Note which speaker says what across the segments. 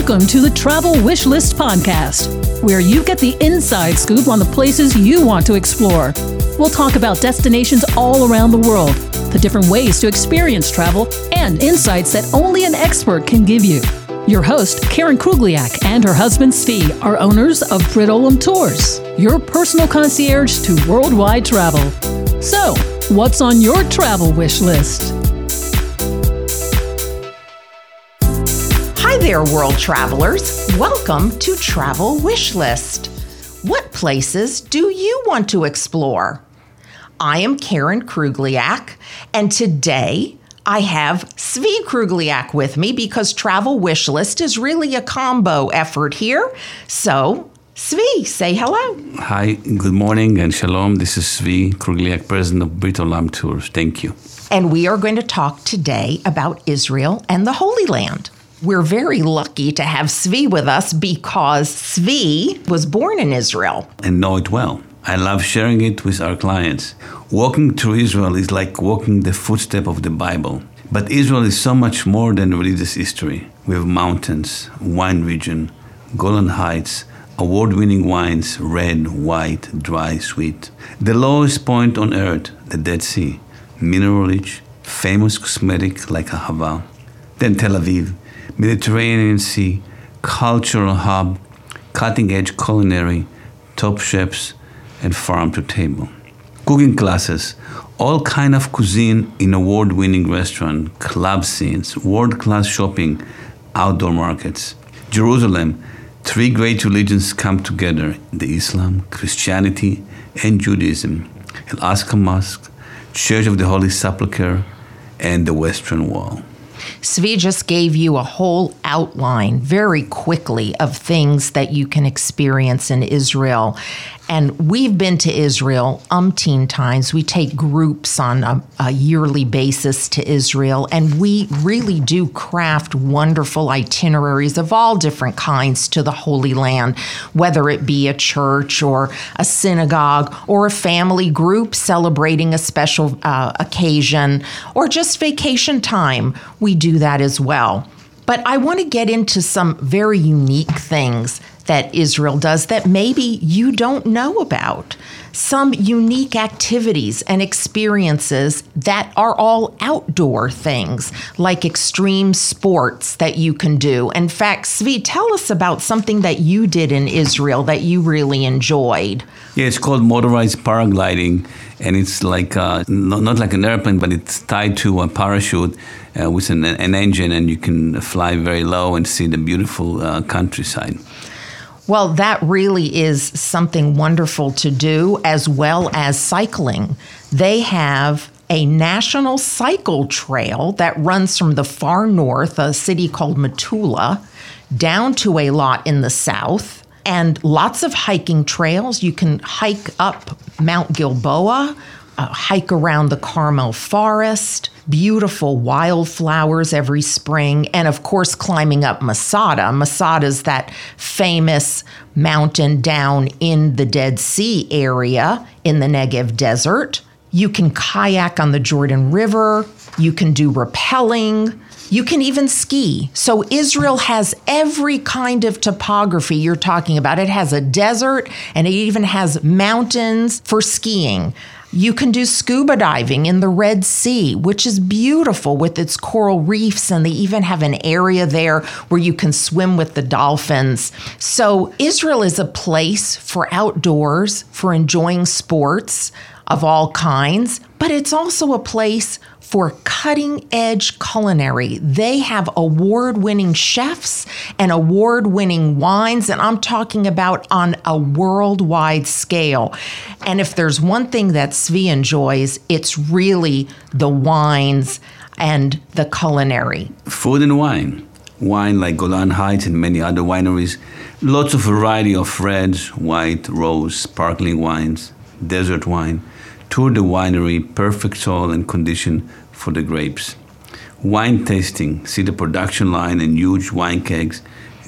Speaker 1: Welcome to the Travel Wish List Podcast, where you get the inside scoop on the places you want to explore. We'll talk about destinations all around the world, the different ways to experience travel, and insights that only an expert can give you. Your host, Karen Krugliak, and her husband, Svi, are owners of Brit Olam Tours, your personal concierge to worldwide travel. So, what's on your travel wish list?
Speaker 2: There, world travelers. Welcome to Travel Wish List. What places do you want to explore? I am Karen Krugliak, and today I have Svi Krugliak with me because Travel Wish List is really a combo effort here. So, Svi, say hello.
Speaker 3: Hi, good morning and shalom. This is Svi Krugliak, president of Brit Olam Tours. Thank you.
Speaker 2: And we are going to talk today about Israel and the Holy Land. We're very lucky to have Svi with us because Svi was born in Israel.
Speaker 3: And know it well. I love sharing it with our clients. Walking through Israel is like walking the footstep of the Bible. But Israel is so much more than religious history. We have mountains, wine region, Golan Heights, award winning wines red, white, dry, sweet. The lowest point on earth, the Dead Sea, mineral rich, famous cosmetic like Ahava. Then Tel Aviv, Mediterranean Sea, cultural hub, cutting edge culinary, top chefs, and farm to table. Cooking classes, all kind of cuisine in award-winning restaurant, club scenes, world-class shopping, outdoor markets. Jerusalem, three great religions come together: the Islam, Christianity, and Judaism. Al Aqsa Mosque, Church of the Holy Sepulchre, and the Western Wall.
Speaker 2: Svi just gave you a whole outline very quickly of things that you can experience in Israel. And we've been to Israel umpteen times. We take groups on a, a, yearly basis to Israel, and we really do craft wonderful itineraries of all different kinds to the Holy Land, whether it be a church or a synagogue or a family group celebrating a special uh, occasion or just vacation time. We do that as well. But I want to get into some very unique things that Israel does that maybe you don't know about. Some unique activities and experiences that are all outdoor things, like extreme sports that you can do. In fact, Svi, tell us about something that you did in Israel that you really enjoyed.
Speaker 3: Yeah, it's called motorized paragliding, and it's like uh, not, not, like an airplane, but it's tied to a parachute uh, with an, an, engine, and you can fly very low and see the beautiful uh, countryside.
Speaker 2: Well, that really is something wonderful to do, as well as cycling. They have a national cycle trail that runs from the far north, a city called Metula, down to Eilat in the south, and lots of hiking trails. You can hike up Mount Gilboa, uh, hike around the Carmel Forest, beautiful wildflowers every spring, and of course, climbing up Masada. Masada is that famous mountain down in the Dead Sea area in the Negev Desert. You can kayak on the Jordan River, you can do rappelling. You can even ski. So Israel has every kind of topography you're talking about. It has a desert and it even has mountains for skiing. You can do scuba diving in the Red Sea, which is beautiful with its coral reefs, and they even have an area there where you can swim with the dolphins. So, Israel is a place for outdoors, for enjoying sports of all kinds, but it's also a place for cutting edge culinary. They have award winning chefs and award winning wines, and I'm talking about on a worldwide scale. And if there's one thing that Svi enjoys, it's really the wines and the culinary.
Speaker 3: Food and wine. Wine like Golan Heights and many other wineries. Lots of variety of reds, white, rose, sparkling wines, desert wine tour the winery, perfect soil and condition for the grapes. Wine tasting, see the production line and huge wine kegs,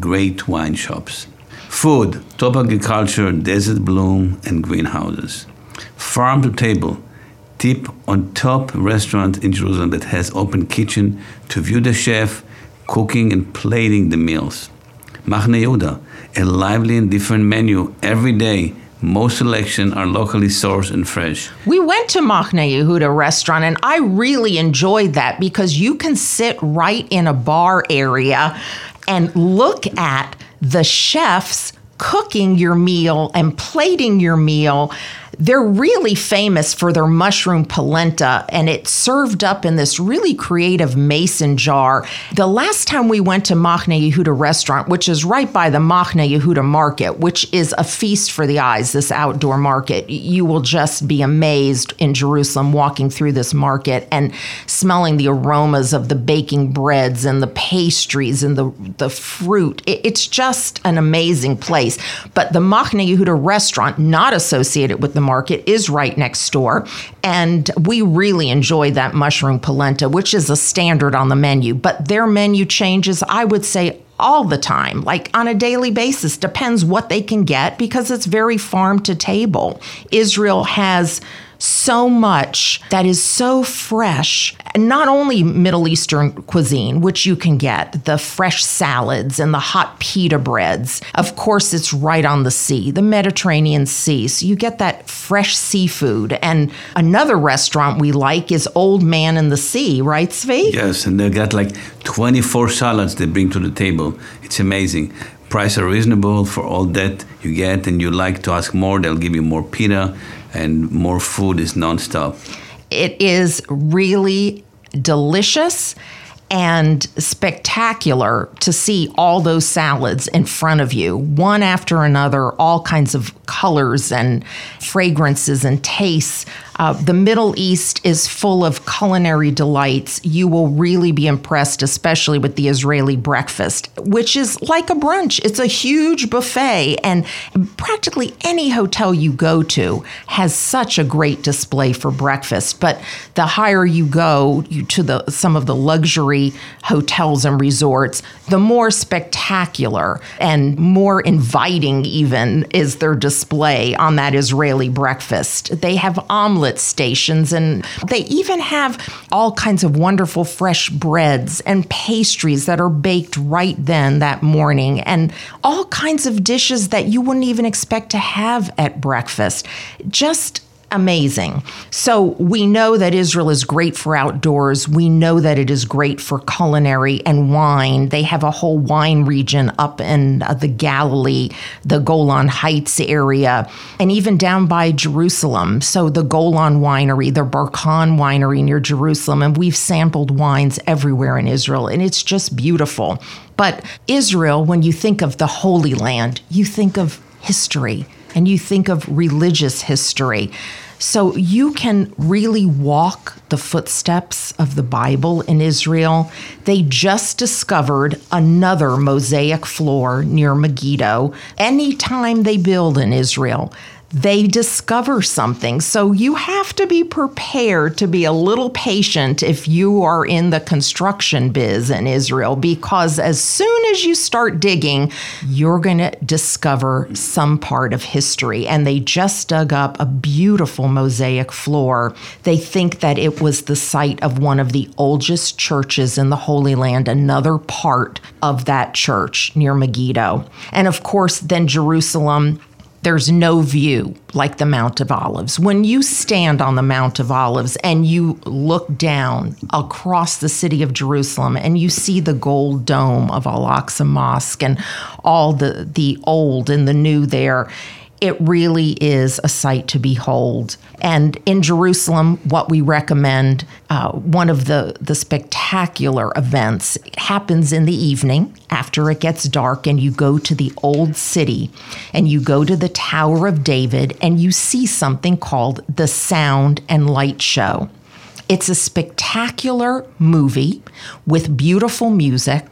Speaker 3: great wine shops. Food, top agriculture, desert bloom, and greenhouses. Farm to table, tip on top restaurant in Jerusalem that has open kitchen to view the chef cooking and plating the meals. Machne Yehuda, a lively and different menu every day. Most selection are locally sourced and fresh.
Speaker 2: We went to Machne Yehuda restaurant and I really enjoyed that because you can sit right in a bar area and look at the chefs cooking your meal and plating your meal. They're really famous for their mushroom polenta, and it's served up in this really creative mason jar. The last time we went to Machne Yehuda restaurant, which is right by the Machne Yehuda market, which is a feast for the eyes, this outdoor market, you will just be amazed in Jerusalem walking through this market and smelling the aromas of the baking breads and the pastries and the, the fruit. it's just an amazing place. But the Machne Yehuda restaurant, not associated with the market is right next door. And we really enjoy that mushroom polenta, which is a standard on the menu. But their menu changes, I would say, all the time, like on a daily basis. Depends what they can get because it's very farm to table. Israel has so much that is so fresh. And Not only Middle Eastern cuisine, which you can get, the fresh salads and the hot pita breads. Of course, it's right on the sea, the Mediterranean Sea. So you get that fresh seafood. And another restaurant we like is Old Man in the Sea, right, Svi?
Speaker 3: Yes, and they got like 24 salads they bring to the table. It's amazing price are reasonable for all that you get and you like to ask more they'll give you more pita and more food is nonstop.
Speaker 2: It is really delicious and spectacular to see all those salads in front of you, one after another, all kinds of colors and fragrances and tastes. Uh, the Middle East is full of culinary delights. You will really be impressed, especially with the Israeli breakfast, which is like a brunch. It's a huge buffet, and practically any hotel you go to has such a great display for breakfast. But the higher you go you, to the some of the luxury hotels and resorts, the more spectacular and more inviting even is their display on that Israeli breakfast. They have stations and they even have all kinds of wonderful fresh breads and pastries that are baked right then that morning and all kinds of dishes that you wouldn't even expect to have at breakfast. Just amazing. So we know that Israel is great for outdoors. We know that it is great for culinary and wine. They have a whole wine region up in uh, the Galilee, the Golan Heights area, and even down by Jerusalem. So the Golan Winery, the Barkan Winery near Jerusalem, and we've sampled wines everywhere in Israel, and it's just beautiful. But Israel, when you think of the Holy Land, you think of history and you think of religious history. So you can really walk the footsteps of the Bible in Israel. They just discovered another mosaic floor near Megiddo. Anytime they build in Israel, they discover something. So you have to be prepared to be a little patient if you are in the construction biz in Israel, because as soon as you start digging, you're going to discover some part of history. And they just dug up a beautiful mosaic floor. They think that it was the site of one of the oldest churches in the Holy Land, another part of that church near Megiddo. And of course, then Jerusalem there's no view like the Mount of Olives. When you stand on the Mount of Olives and you look down across the city of Jerusalem and you see the gold dome of Al Aqsa Mosque and all the, the old and the new there, it really is a sight to behold. And in Jerusalem, what we recommend, uh, one of the, the spectacular events happens in the evening after it gets dark, and you go to the old city and you go to the Tower of David and you see something called the Sound and Light Show. It's a spectacular movie with beautiful music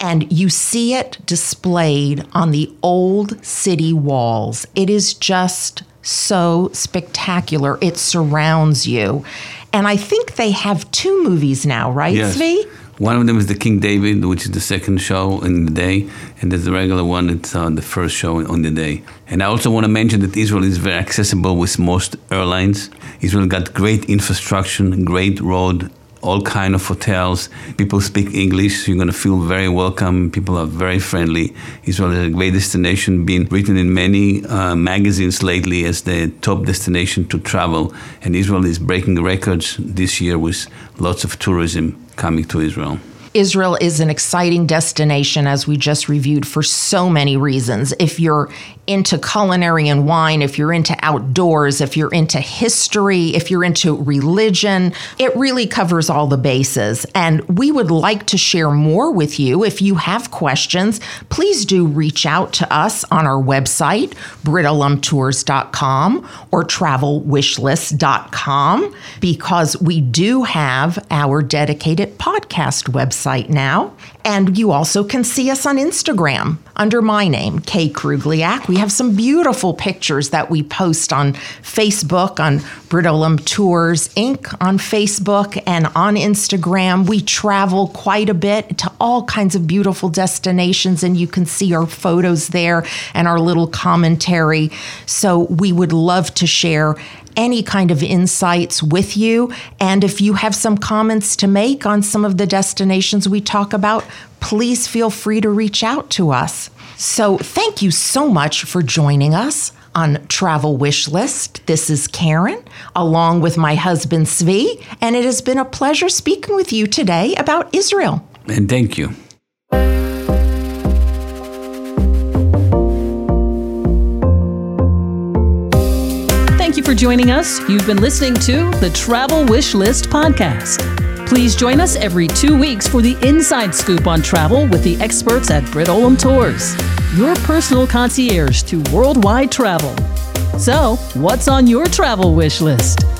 Speaker 2: and you see it displayed on the old city walls. It is just so spectacular. It surrounds you. And I think they have two movies now, right,
Speaker 3: yes.
Speaker 2: Svi?
Speaker 3: One of them is the King David, which is the second show in the day, and there's the regular one. It's uh, the first show on the day. And I also want to mention that Israel is very accessible with most airlines. Israel got great infrastructure, great road all kind of hotels. People speak English, you're going to feel very welcome. People are very friendly. Israel is a great destination, being written in many uh, magazines lately as the top destination to travel. And Israel is breaking records this year with lots of tourism coming to Israel.
Speaker 2: Israel is an exciting destination, as we just reviewed, for so many reasons. If you're into culinary and wine, if you're into outdoors, if you're into history, if you're into religion, it really covers all the bases. And we would like to share more with you. If you have questions, please do reach out to us on our website, britolomtours.com or travelwishlist.com, because we do have our dedicated podcast website website now. And you also can see us on Instagram under my name, Kay Krugliak. We have some beautiful pictures that we post on Facebook, on Brit Olam Tours Inc. on Facebook and on Instagram. We travel quite a bit to all kinds of beautiful destinations, and you can see our photos there and our little commentary. So we would love to share any kind of insights with you. And if you have some comments to make on some of the destinations we talk about, please feel free to reach out to us. So, thank you so much for joining us on Travel Wish List. This is Karen, along with my husband Svi, and it has been a pleasure speaking with you today about Israel.
Speaker 3: And thank you.
Speaker 1: Joining us. You've been listening to the Travel Wish List podcast. Please join us every two weeks for the inside scoop on travel with the experts at Brit Olam Tours, your personal concierge to worldwide travel. So, what's on your travel wish list?